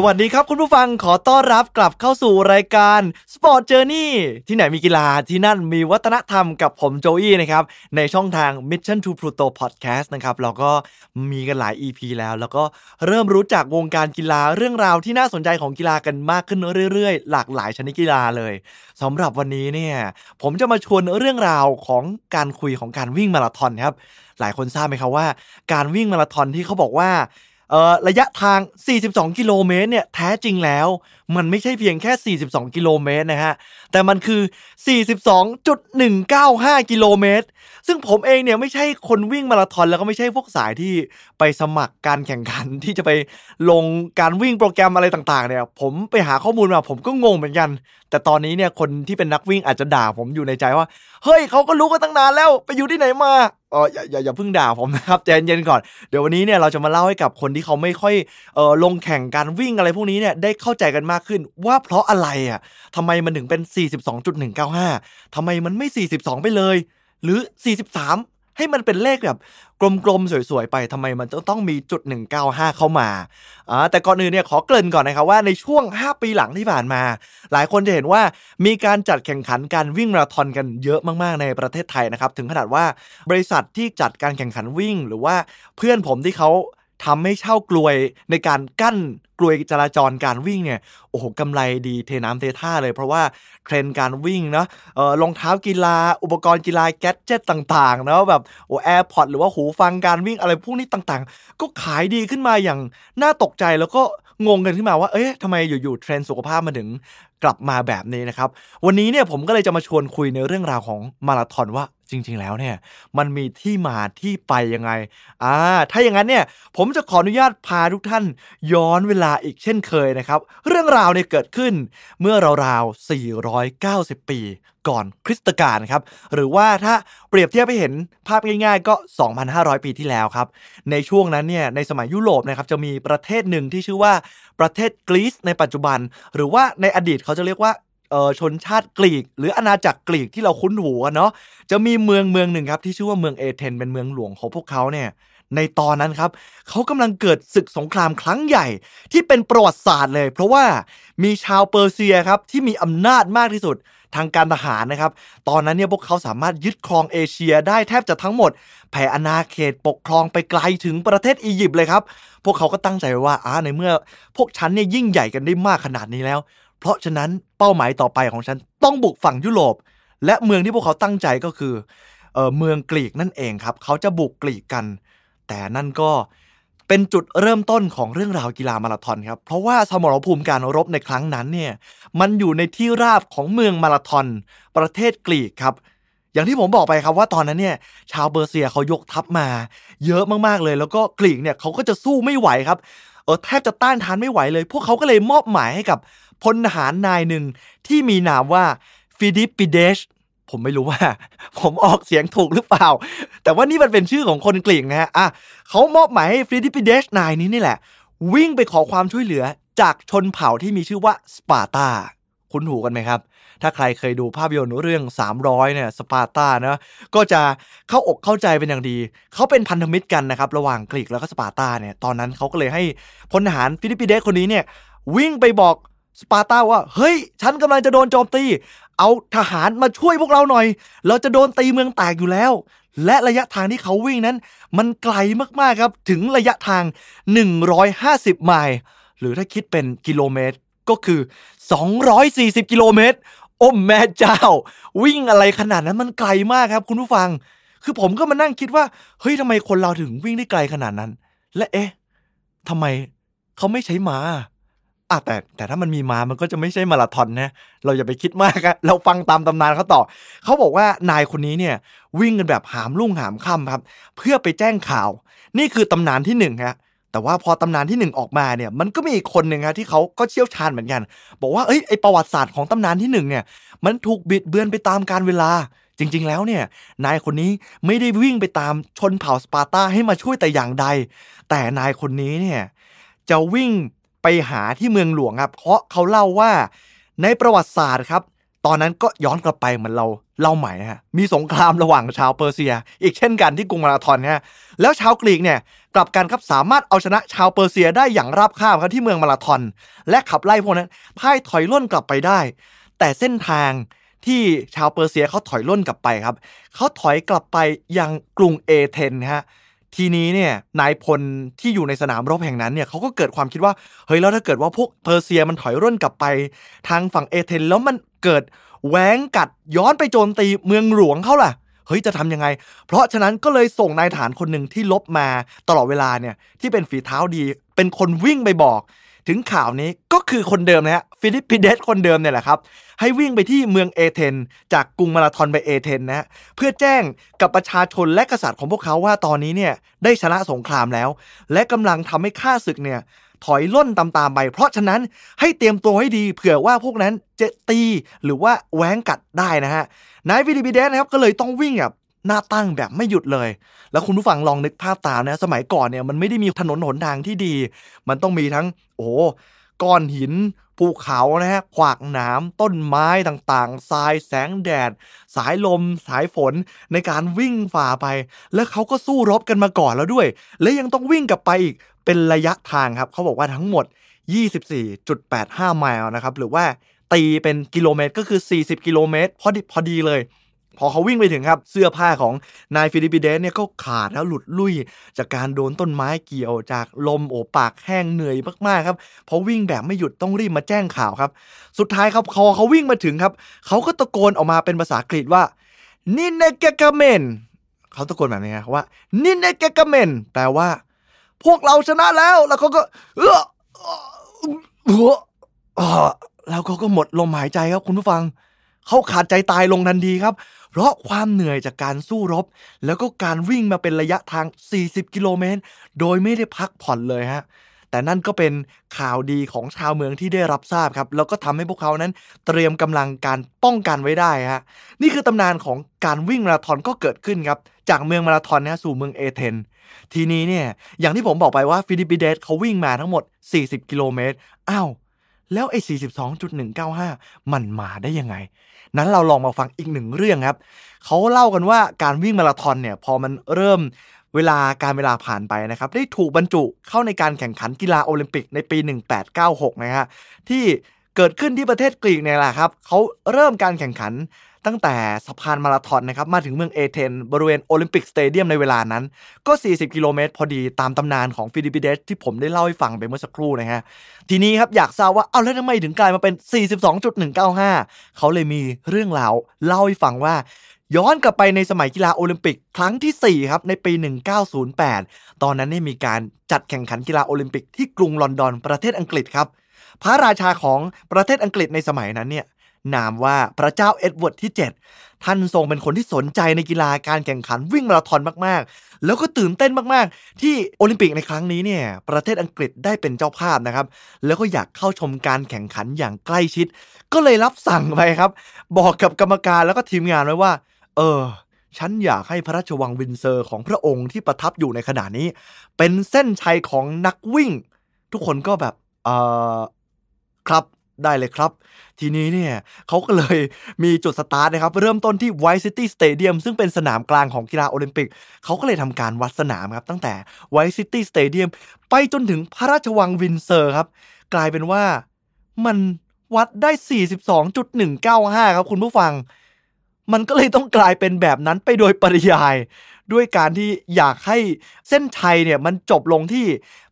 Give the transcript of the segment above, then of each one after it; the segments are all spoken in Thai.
สวัสดีครับคุณผู้ฟังขอต้อนรับกลับเข้าสู่รายการ Sport Journey ที่ไหนมีกีฬาที่นั่นมีวัฒนธรรมกับผมโจอี้นะครับ ในช่องทาง Mission to Pluto Podcast นะครับเราก็มีกันหลาย EP แล้ว แล้วก็เริ่มรู้จักวงการกีฬาเรื่องราวที่น่าสนใจของกีฬากันมากขึ้นเรื่อยๆ หลากหลายชนิดกีฬาเลยสำหรับวันนี้เนี่ยผมจะมาชวนเรื่องราวของการคุยของการวิ่งมาราธอนครับหลายคนทราบไหมครับว่า การวิ่งมาราธอนที่เขาบอกว่า ระยะทาง 42 กิโลเมตรเนี่ยแท้จริงแล้ว มันไม่ใช่เพียงแค่ 42 กิโลเมตรนะฮะ แต่มันคือ 42.195 กิโลเมตร ซึ่งผมเองเนี่ยไม่ใช่คนวิ่งมาราธอนแล้วก็ไม่ใช่พวกสายที่ไปสมัครการแข่งขันที่จะไปลงการวิ่งโปรแกรมอะไรต่างๆเนี่ย ผมไปหาข้อมูลมาผมก็งงเหมือนกัน แต่ตอนนี้เนี่ยคนที่เป็นนักวิ่งอาจจะด่าผมอยู่ในใจว่า เฮ้ยเขาก็รู้กันตั้งนานแล้วไปอยู่ที่ไหนมา เอออย่าอย่าอย่าเพิ่งด่าผมนะครับใจเย็นก่อนเดี๋ยววันนี้เนี่ยเราจะมาเล่าให้กับคนที่เขาไม่ค่อยเออลงแข่งการวิ่งอะไรพวกนี้เนี่ยได้เข้าใจกันมากขึ้น ว่าเพราะอะไรอะทำไมมันถึงเป็น 42.195ทำไมมันไม่ 42 ไปเลย หรือ 43 ให้มันเป็นเลขแบบกลมๆ สวยๆ ไปทำไมมันจะต้องมีจุด 195 เข้ามาอ่าแต่ก่อนอื่นเนี่ยขอเกริ่นก่อนนะครับว่าในช่วง 5 ปีหลังที่ผ่านมา หลายคนจะเห็นว่ามีการจัดแข่งขันการวิ่งมาราธอนกันเยอะมากๆ ในประเทศไทยนะครับ ถึงขนาดว่าบริษัทที่จัดการแข่งขันวิ่ง หรือว่าเพื่อนผมที่เขา ทำให้เช่ากลวยในการกั้นกลวยจราจรการวิ่งเนี่ยโอ้โหกำไรดีเทน้ำเทท่าเลย เพราะว่าเทรนการวิ่งเนาะเออรองเท้ากีฬา อุปกรณ์กีฬาแกดเจ็ตต่างๆเนาะแบบโอ้แอร์พอดหรือว่าหูฟังการวิ่งอะไรพวกนี้ต่างๆ ก็ขายดีขึ้นมาอย่างน่าตกใจแล้วก็งงกันขึ้นมาว่า เอ๊ะทำไมอยู่ๆเทรนสุขภาพมาถึง กลับมาแบบนี้นะครับ วันนี้เนี่ยผมก็เลยจะมาชวนคุยในเรื่องราวของมาราธอนว่าจริง ๆ แล้วเนี่ยมันมีที่มาที่ไปยังไงอ่าถ้าอย่างนั้นเนี่ยผมจะขออนุญาตพาทุกท่านย้อนเวลาอีกเช่นเคยนะครับ เรื่องราวเนี่ยเกิดขึ้นเมื่อราวๆ 490 ปีก่อนคริสตกาลครับ หรือว่าถ้าเปรียบเทียบไปเห็นภาพง่ายๆ ก็ 2,500 ปีที่แล้วครับ ในช่วงนั้นเนี่ยในสมัยยุโรปนะครับจะมีประเทศหนึ่งที่ชื่อว่าประเทศกรีซในปัจจุบัน หรือว่าในอดีตเขาจะเรียกว่าเออชนชาติกรีก หรืออาณาจักรกรีกที่เราคุ้นหูกันเนาะจะมีเมืองเมืองหนึ่งครับที่ชื่อว่าเมืองเอเธนเป็นเมืองหลวงของพวกเขาเนี่ยในตอนนั้นครับเขากำลังเกิดศึกสงครามครั้งใหญ่ที่เป็นประวัติศาสตร์เลย เพราะว่ามีชาวเปอร์เซียครับที่มีอำนาจมากที่สุดทางการทหารนะครับ ตอนนั้นเนี่ยพวกเขาสามารถยึดครองเอเชียได้แทบจะทั้งหมด แผ่อาณาเขตปกครองไปไกลถึงประเทศอียิปต์เลยครับ พวกเขาก็ตั้งใจไว้ว่าอ่าในเมื่อ พวกฉันเนี่ยยิ่งใหญ่กันได้มากขนาดนี้แล้ว เพราะฉะนั้นเป้าหมายต่อไปของฉันต้องบุกฝั่งยุโรป และเมืองที่พวกเขาตั้งใจก็คือเออเมืองกรีกนั่นเองครับ เขาจะบุกกรีกกัน แต่นั่นก็เป็นจุดเริ่มต้นของเรื่องราวกีฬามาราธอนครับ เพราะว่าสมรภูมิการรบในครั้งนั้นเนี่ยมันอยู่ในที่ราบของเมืองมาราธอนประเทศกรีกครับ อย่างที่ผมบอกไปครับว่าตอนนั้นเนี่ยชาวเบอร์เซียเขายกทัพมา เยอะมากๆเลย แล้วก็กรีกเนี่ยเขาก็จะสู้ไม่ไหวครับเออแทบจะต้านทานไม่ไหวเลย พวกเขาก็เลยมอบหมายให้กับ พลทหารนายหนึ่งที่มีนามว่าฟิลิปปิเดสผมไม่รู้ว่า ผมออกเสียงถูกหรือเปล่า แต่ว่านี่มันเป็นชื่อของคนกรีกนะฮะอะเขามอบหมายให้ฟิลิปปิเดสนายนี้นี่แหละ วิ่งไปขอความช่วยเหลือจากชนเผ่าที่มีชื่อว่าสปาร์ตาคุ้นหูกันไหมครับ ถ้าใครเคยดูภาพยนตร์เรื่อง 300 เนี่ยสปาร์ตานะก็จะเข้าอกเข้าใจเป็นอย่างดี เขาเป็นพันธมิตรกันนะครับ ระหว่างกรีกแล้วก็สปาร์ตาเนี่ยตอนนั้นเขาก็เลยให้พลทหารฟิลิปปิเดสคนนี้เนี่ยวิ่งไปบอก สปาร์ตาว่า เฮ้ย ฉันกำลังจะโดนโจมตี เอาทหารมาช่วยพวกเราหน่อย เราจะโดนตีเมืองแตกอยู่แล้ว และระยะทางที่เขาวิ่งนั้น มันไกลมากๆครับ ถึงระยะทาง 150 ไมล์ หรือถ้าคิดเป็นกิโลเมตร ก็คือ 240 กิโลเมตร โอ้แม่เจ้า วิ่งอะไรขนาดนั้นมันไกลมากครับ คุณผู้ฟัง คือผมก็มานั่งคิดว่า เฮ้ยทำไมคนเราถึงวิ่งได้ไกลขนาดนั้น และเอ๊ะทำไมเขาไม่ใช้ม้า อะแต่แต่ถ้ามันมีมามันก็จะไม่ใช่มาราธอนนะเราอย่าไปคิดมากเราฟังตามตำนานเขาต่อ เขาบอกว่านายคนนี้เนี่ยวิ่งกันแบบหามรุ่งหามค่ำครับ เพื่อไปแจ้งข่าว นี่คือตำนานที่หนึ่งฮะแต่ว่าพอตำนานที่หนึ่งออกมาเนี่ยมันก็มีอีกคนหนึ่งครับที่เขาก็เชี่ยวชาญเหมือนกัน บอกว่าเอ้ยไอประวัติศาสตร์ของตำนานที่หนึ่งเนี่ยมันถูกบิดเบือนไปตามการเวลา จริง ๆ แล้วเนี่ยนายคนนี้ไม่ได้วิ่งไปตามชนเผ่าสปาร์ตาให้มาช่วยแต่อย่างใด แต่นายคนนี้เนี่ยจะวิ่ง ไปหาที่เมืองหลวงครับ เพราะเขาเล่าว่าในประวัติศาสตร์ครับ ตอนนั้นก็ย้อนกลับไปเหมือนเราเล่าใหม่ฮะมีสงครามระหว่างชาวเปอร์เซีย อีกเช่นกันที่กรุงมาราธอนฮะแล้วชาวกรีกเนี่ยกลับกันครับสามารถเอาชนะชาวเปอร์เซียได้อย่างราบคาบครับที่เมืองมาราธอน และขับไล่พวกนั้นพ่ายถอยล่นกลับไปได้ แต่เส้นทางที่ชาวเปอร์เซียเขาถอยล่นกลับไปครับเขาถอยกลับไปยังกรุงเอเธนฮะ ทีนี้เนี่ยนายพลที่อยู่ในสนามรบแห่งนั้นเนี่ยเขาก็เกิดความคิดว่าเฮ้ยแล้วถ้าเกิดว่าพวกเปอร์เซียมันถอยร่นกลับไป ทางฝั่งเอเธนแล้วมันเกิดแหวงกัดย้อนไปโจมตีเมืองหลวงเขาล่ะเฮ้ยจะทำยังไง เพราะฉะนั้นก็เลยส่งนายฐานคนหนึ่งที่ลบมาตลอดเวลาเนี่ยที่เป็นฝีเท้าดี เป็นคนวิ่งไปบอก ถึงข่าวนี้ก็คือคนเดิมนะฮะฟิลิปปิเดสคนเดิมเนี่ยแหละครับ ให้วิ่งไปที่เมืองเอเธนส์จากกรุงมาราธอนไปเอเธนส์นะเพื่อแจ้งกับประชาชนและกษัตริย์ของพวกเขาว่าตอนนี้เนี่ยได้ชนะสงครามแล้ว และกำลังทำให้ข้าศึกเนี่ยถอยร่นตามๆไป เพราะฉะนั้นให้เตรียมตัวให้ดีเผื่อว่าพวกนั้นจะตีหรือว่าแว้งกัดได้นะฮะนายฟิลิปปิเดสนะครับก็เลยต้องวิ่งแบบ หน้าตั้งแบบไม่หยุดเลย แล้วคุณผู้ฟังลองนึกภาพตามนะ สมัยก่อนเนี่ยมันไม่ได้มีถนนหนทางที่ดี มันต้องมีทั้งโอ้ก้อนหินภูเขานะฮะขวากหนามต้นไม้ต่างๆทรายแสงแดด สายลม สายฝนในการวิ่งฝ่าไป แล้วเขาก็สู้รบกันมาก่อนแล้วด้วย และยังต้องวิ่งกลับไปอีกเป็นระยะทางครับเขาบอกว่าทั้งหมด 24.85 ไมล์นะครับหรือว่าตีเป็นกิโลเมตรก็คือ 40 กิโลเมตรพอดีพอดีเลย พอเขาวิ่งไปถึงครับ เสื้อผ้าของนายฟิลิปปิเดสเนี่ยก็ขาดแล้วหลุดลุ่ย จากการโดนต้นไม้เกี่ยวจากลมโอบปากแห้งเหนื่อยมากๆครับพอวิ่งแบบไม่หยุดต้องรีบมาแจ้งข่าวครับ สุดท้ายครับเขาเขาวิ่งมาถึงครับ เขาก็ตะโกนออกมาเป็นภาษาอังกฤษว่านินเนเกกเมนเขาตะโกนแบบนี้ครับว่านินเนเกกเมนแปลว่า พวกเราชนะแล้ว แล้วเขาก็เออเออเออแล้วเขาก็หมดลมหายใจครับคุณผู้ฟัง เขาขาดใจตายลงทันทีครับ เพราะความเหนื่อยจากการสู้รบ แล้วก็การวิ่งมาเป็นระยะทาง 40 กิโลเมตร โดยไม่ได้พักผ่อนเลยฮะแต่นั่นก็เป็นข่าวดีของชาวเมืองที่ได้รับทราบครับ แล้วก็ทำให้พวกเขานั้นเตรียมกำลังการป้องกันไว้ได้ฮะนี่คือตำนานของการวิ่งมาราธอนก็เกิดขึ้นครับ จากเมืองมาราธอนนะสู่เมืองเอเธนทีนี้เนี่ยอย่างที่ผมบอกไปว่าฟิลิปปิเดสเขาวิ่งมาทั้งหมด 40 กิโลเมตรอ้าวแล้วไอ้ 42.195 มันมาได้ยังไง นั้นเราลองมาฟังอีกหนึ่งเรื่องครับเขาเล่ากันว่าการวิ่งมาราธอนเนี่ยพอมันเริ่มเวลาการเวลาผ่านไปนะครับได้ถูกบรรจุเข้าในการแข่งขันกีฬาโอลิมปิกในปี 1896 นะฮะที่เกิดขึ้นที่ประเทศกรีกเนี่ยแหละครับเขาเริ่มการแข่งขัน ตั้งแต่สะพานมาราธอนนะครับมาถึงเมืองเอเธนบริเวณ Olympic Stadium ในเวลานั้น ก็ 40 กิโลเมตรพอดีตามตำนานของฟิลิปปิเดสที่ผมได้เล่าให้ฟังไปเมื่อสักครู่นะฮะทีนี้ครับอยากทราบว่าเอาแล้วทำไมถึงกลายมาเป็น 42.195 เขาเลยมีเรื่องราวเล่าให้ฟังว่าย้อนกลับไปในสมัยกีฬาโอลิมปิกครั้งที่ 4 ครับ ในปี 1908 ตอนนั้นเนี่ยมีการจัดแข่งขันกีฬาโอลิมปิกที่กรุงลอนดอนประเทศอังกฤษครับ พระราชาของประเทศอังกฤษในสมัยนั้นเนี่ย นามว่าพระเจ้าเอ็ดเวิร์ดที่ 7 ท่านทรงเป็นคนที่สนใจในกีฬาการแข่งขันวิ่งมาราธอนมากๆ แล้วก็ตื่นเต้นมากๆ ที่โอลิมปิกในครั้งนี้เนี่ยประเทศอังกฤษได้เป็นเจ้าภาพนะครับ แล้วก็อยากเข้าชมการแข่งขันอย่างใกล้ชิด ก็เลยรับสั่งไปครับ บอกกับกรรมการแล้วก็ทีมงานไว้ว่า เออฉันอยากให้พระราชวังวินเซอร์ของพระองค์ที่ประทับอยู่ในขณะนี้ เป็นเส้นชัยของนักวิ่ง ทุกคนก็แบบเออครับ ได้เลยครับ ทีนี้เนี่ยเขาก็เลยมีจุดสตาร์ทนะครับ เริ่มต้นที่ White City Stadium ซึ่งเป็นสนามกลางของกีฬาโอลิมปิก เขาก็เลยทำการวัดสนามครับ ตั้งแต่ White City Stadium ไปจนถึงพระราชวังวินเซอร์ครับ กลายเป็นว่ามันวัดได้ 42.195 ครับคุณผู้ฟัง มันก็เลยต้องกลายเป็นแบบนั้นไปโดยปริยาย ด้วยการที่อยากให้เส้นชัยเนี่ยมันจบลงที่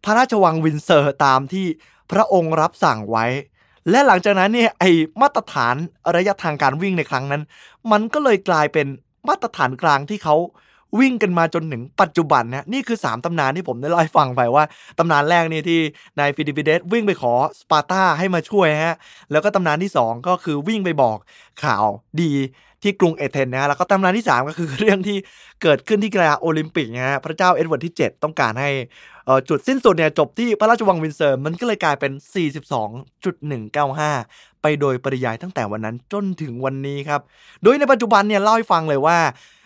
พระราชวังวินเซอร์ตามที่พระองค์รับสั่งไว้ และหลังจากนั้นเนี่ยไอมาตรฐานระยะทางการวิ่งในครั้งนั้น มันก็เลยกลายเป็นมาตรฐานกลางที่เขาวิ่งกันมาจนถึงปัจจุบันนะนี่คือ 3 ตำนานที่ผมได้เล่าให้ฟังไปว่า ตำนานแรกนี่ที่นายฟิลิปปิเดสวิ่งไปขอสปาร์ตาให้มาช่วยฮะแล้วก็ตำนานที่ 2 ก็คือวิ่งไปบอกข่าวดีที่กรุงเอเธนนะฮะแล้วก็ตำนานที่ 3 ก็คือเรื่องที่เกิดขึ้นที่กีฬาโอลิมปิกนะฮะพระเจ้าเอ็ดเวิร์ดที่ 7 ต้องการให้ จุดสิ้นสุดเนี่ยจบที่พระราชวังวินเซอร์มันก็เลยกลายเป็น 42.195 ไปโดยปริยายตั้งแต่วันนั้นจนถึงวันนี้ครับ โดยในปัจจุบันเนี่ยเล่าให้ฟังเลยว่า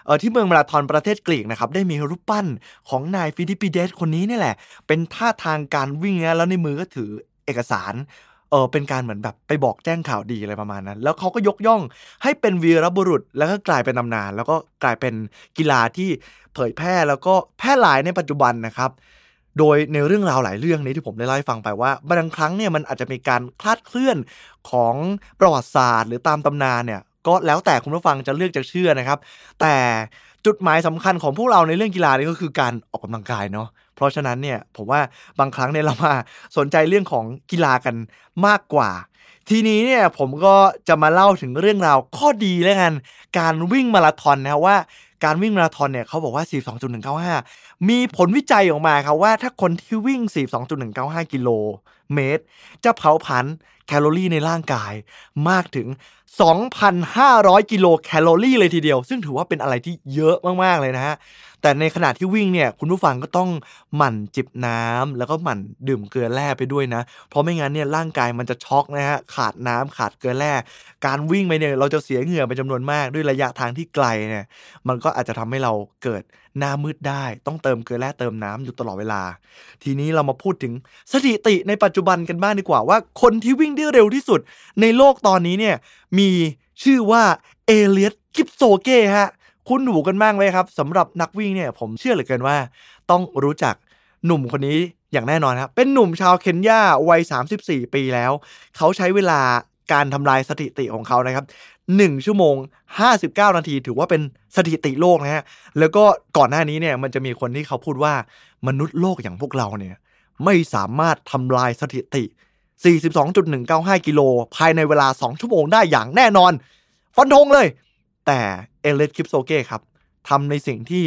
เออที่เมืองมาราธอนประเทศกรีกนะครับได้มีรูปปั้นของนายฟิลิปปิเดสคนนี้นี่แหละ เป็นท่าทางการวิ่งนะแล้วในมือก็ถือเอกสารเออเป็นการเหมือนแบบไปบอกแจ้งข่าวดีอะไรประมาณนั้น แล้วเขาก็ยกย่องให้เป็นวีรบุรุษ แล้วก็กลายเป็นตำนาน แล้วก็กลายเป็นกีฬาที่เผยแพร่แล้วก็แพร่หลายในปัจจุบันนะครับ โดยในเรื่องราวหลายเรื่องนี้ที่ผมได้เล่าให้ฟังไปว่าบางครั้งเนี่ยมันอาจจะมีการคลาดเคลื่อนของประวัติศาสตร์ หรือตามตำนานเนี่ยก็แล้วแต่คุณผู้ฟังจะเลือกจะเชื่อนะครับ แต่จุดหมายสำคัญของพวกเราในเรื่องกีฬานี่ก็คือการออกกำลังกายเนาะเพราะฉะนั้นเนี่ยผมว่าบางครั้งเนี่ยเรามาสนใจเรื่องของกีฬากันมากกว่า ทีนี้เนี่ยผมก็จะมาเล่าถึงเรื่องราวข้อดีแล้วกัน การวิ่งมาราธอนนะว่า การวิ่งมาราธอนเนี่ยเขาบอกว่า 42.195 มีผลวิจัยออกมาครับว่าถ้าคนที่วิ่ง 42.195 กิโลเมตร จะเผาผลาญแคลอรี่ในร่างกายมากถึง 2,500 กิโลแคลอรี่เลยทีเดียว ซึ่งถือว่าเป็นอะไรที่เยอะมาก ๆ เลยนะฮะ แต่ในขณะที่วิ่งเนี่ย คุณผู้ฟังก็ต้องหมั่นจิบน้ำแล้วก็หมั่นดื่มเกลือแร่ไปด้วยนะ เพราะไม่งั้นเนี่ยร่างกายมันจะช็อกนะฮะ ขาดน้ำขาดเกลือแร่ การวิ่งไปเนี่ยเราจะเสียเหงื่อเป็นจำนวนมากด้วยระยะทางที่ไกลเนี่ย มันก็อาจจะทำให้เราเกิดหน้ามืดได้ ต้องเติมเกลือแร่เติมน้ำอยู่ตลอดเวลา ทีนี้เรามาพูดถึงสถิติในปัจจุบันกันบ้างดีกว่าว่า คนที่วิ่งได้เร็วที่สุด ในโลกตอนนี้เนี่ยมีชื่อว่าเอเลียตกิปโซเก้ฮะคุณหูกันบ้างไหมครับสำหรับนักวิ่งเนี่ยผมเชื่อเหลือเกินว่า ต้องรู้จักหนุ่มคนนี้อย่างแน่นอนครับเป็นหนุ่มชาวเคนยาวัย 34 ปีแล้ว เขาใช้เวลาการทำลายสถิติของเขานะครับ 1 ชั่วโมง 59 นาที ถือว่าเป็นสถิติโลกนะฮะ แล้วก็ก่อนหน้านี้เนี่ยมันจะมีคนที่เขาพูดว่ามนุษย์โลกอย่างพวกเราเนี่ยไม่สามารถทำลายสถิติ 42.195 กิโล ภายในเวลา 2 ชั่วโมงได้อย่างแน่นอน ฟันธงเลย แต่เอเลสคิปโซเก้ครับทำในสิ่งที่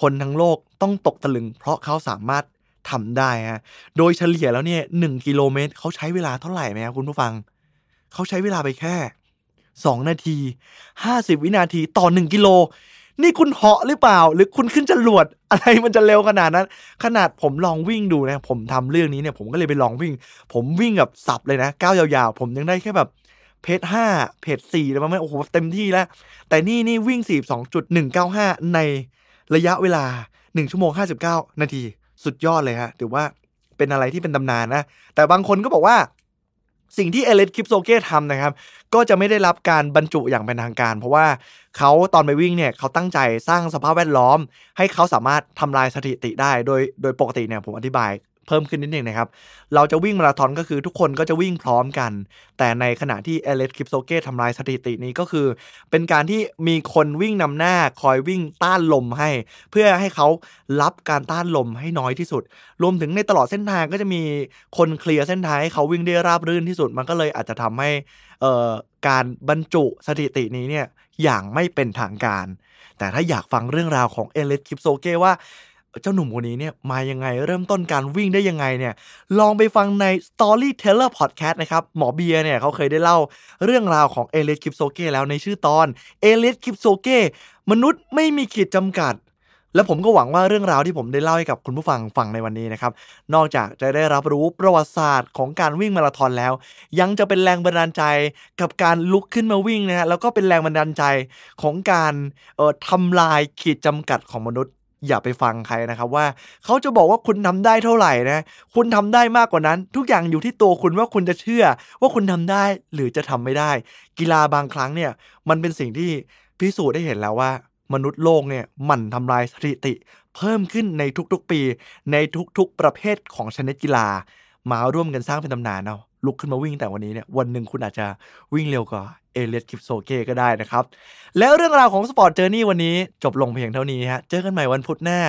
คนทั้งโลกต้องตกตะลึง เพราะเขาสามารถทำได้ฮะ โดยเฉลี่ยแล้วเนี่ยหนึ่งกิโลเมตรเขาใช้เวลาเท่าไหร่ไหมครับคุณผู้ฟัง เขาใช้เวลาไปแค่ สองนาทีห้าสิบวินาทีต่อหนึ่งกิโล นี่คุณเหาะหรือเปล่า หรือคุณขึ้นจรวดอะไรมันจะเร็วขนาดนั้น ขนาดผมลองวิ่งดูนะผมทำเรื่องนี้เนี่ยผมก็เลยไปลองวิ่ง ผมวิ่งกับสับเลยนะก้าวยาวๆ ผมยังได้แค่แบบเพจห้าเพจสี่แล้วมันโอ้โหเต็มที่แล้ว แต่นี่นี่วิ่งสี่สองจุดหนึ่งเก้าห้าในระยะเวลาหนึ่งชั่วโมงห้าสิบเก้านาที สุดยอดเลยฮะถือว่าเป็นอะไรที่เป็นตำนานนะ แต่บางคนก็บอกว่า สิ่งที่เอเลสคริปโซเก้ทำนะครับ ก็จะไม่ได้รับการบรรจุอย่างเป็นทางการ เพราะว่าเขาตอนไปวิ่งเนี่ยเขาตั้งใจสร้างสภาพแวดล้อม ให้เขาสามารถทำลายสถิติได้ โดยโดยปกติเนี่ยผมอธิบาย เพิ่มขึ้นนิดนึงนะครับ เราจะวิ่งมาราธอนก็คือทุกคนก็จะวิ่งพร้อมกัน แต่ในขณะที่เอเลสคริปโซเก้ทำลายสถิตินี้ก็คือ เป็นการที่มีคนวิ่งนำหน้าคอยวิ่งต้านลมให้ เพื่อให้เขารับการต้านลมให้น้อยที่สุด รวมถึงในตลอดเส้นทางก็จะมีคนเคลียร์เส้นทางให้เขาวิ่งได้ราบรื่นที่สุด มันก็เลยอาจจะทำให้การบรรจุสถิตินี้เนี่ยอย่างไม่เป็นทางการ แต่ถ้าอยากฟังเรื่องราวของเอเลสคริปโซเก้ว่า เจ้าหนุ่มคนนี้เนี่ยมายังไงเริ่มต้นการวิ่งได้ยังไงเนี่ยลองไปฟังใน Storyteller Podcast นะครับ หมอเบียร์เนี่ยเขาเคยได้เล่าเรื่องราวของเอเลียดคิปโชเก้แล้วในชื่อตอนเอเลียดคิปโชเก้มนุษย์ไม่มีขีดจำกัด และผมก็หวังว่าเรื่องราวที่ผมได้เล่าให้กับคุณผู้ฟังฟังในวันนี้นะครับ นอกจากจะได้รับรู้ประวัติศาสตร์ของการวิ่งมาราธอนแล้ว ยังจะเป็นแรงบันดาลใจกับการลุกขึ้นมาวิ่งนะฮะแล้วก็เป็นแรงบันดาลใจของการเอ่อทำลายขีดจำกัดของมนุษย์ อย่าไปฟังใครนะครับว่า เขาจะบอกว่าคุณทำได้เท่าไหร่นะ คุณทำได้มากกว่านั้น ทุกอย่างอยู่ที่ตัวคุณว่าคุณจะเชื่อ ว่าคุณทำได้หรือจะทำไม่ได้ กีฬาบางครั้งเนี่ย มันเป็นสิ่งที่พิสูจน์ได้เห็นแล้วว่า มนุษย์โลกเนี่ยมันทำลายสถิติ เพิ่มขึ้นในทุกๆปี ในทุกๆประเภทของชนิดกีฬา มาร่วมกันสร้างเป็นตำนานเนาะ ลุกขึ้นมาวิ่งแต่วันนี้เนี่ยวันหนึ่งคุณอาจจะวิ่งเร็วกว่าเอเลียดคิปโชเก้ก็ได้นะครับ แล้วเรื่องราวของ Sport Journey วันนี้จบลงเพียงเท่านี้ฮะ เจอกันใหม่วันพุธหน้า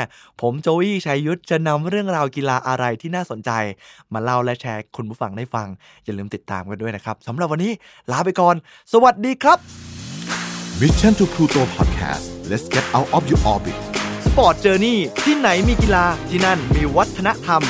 ผมโจวี่ชัยยุทธจะนำเรื่องราวกีฬาอะไรที่น่าสนใจ มาเล่าและแชร์คุณผู้ฟังได้ฟัง อย่าลืมติดตามกันด้วยนะครับสำหรับวันนี้ลาไปก่อน สวัสดีครับ Mission to Pluto Podcast let's get out of your orbit Sport Journey ที่ไหนมีกีฬาที่นั่นมีวัฒนธรรม